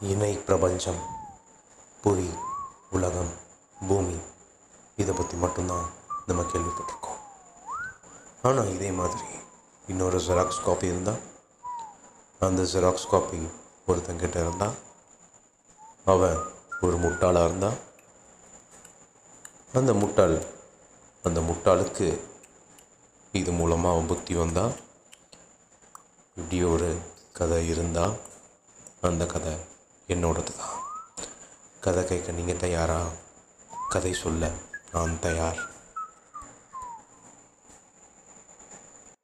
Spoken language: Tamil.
இணை பிரபஞ்சம் புவி உலகம் பூமி. இதை பற்றி மட்டும்தான் நம்ம கேள்விப்பட்டிருக்கோம். ஆனால் இதே மாதிரி இன்னொரு ஜெராக்ஸ் காப்பி இருந்தால் அந்த ஜெராக்ஸ் காப்பி ஒருத்தங்கிட்ட இருந்தால் அவன் ஒரு முட்டாளாக இருந்தால் அந்த முட்டாள் அந்த முட்டாளுக்கு இது மூலமாக அவன் புத்தி வந்தால் இப்படி ஒரு கதை இருந்தால் அந்த கதை என்னோடது தான் கதை கேட்க நீங்கள் தயாரா? கதை சொல்ல நான் தயார்.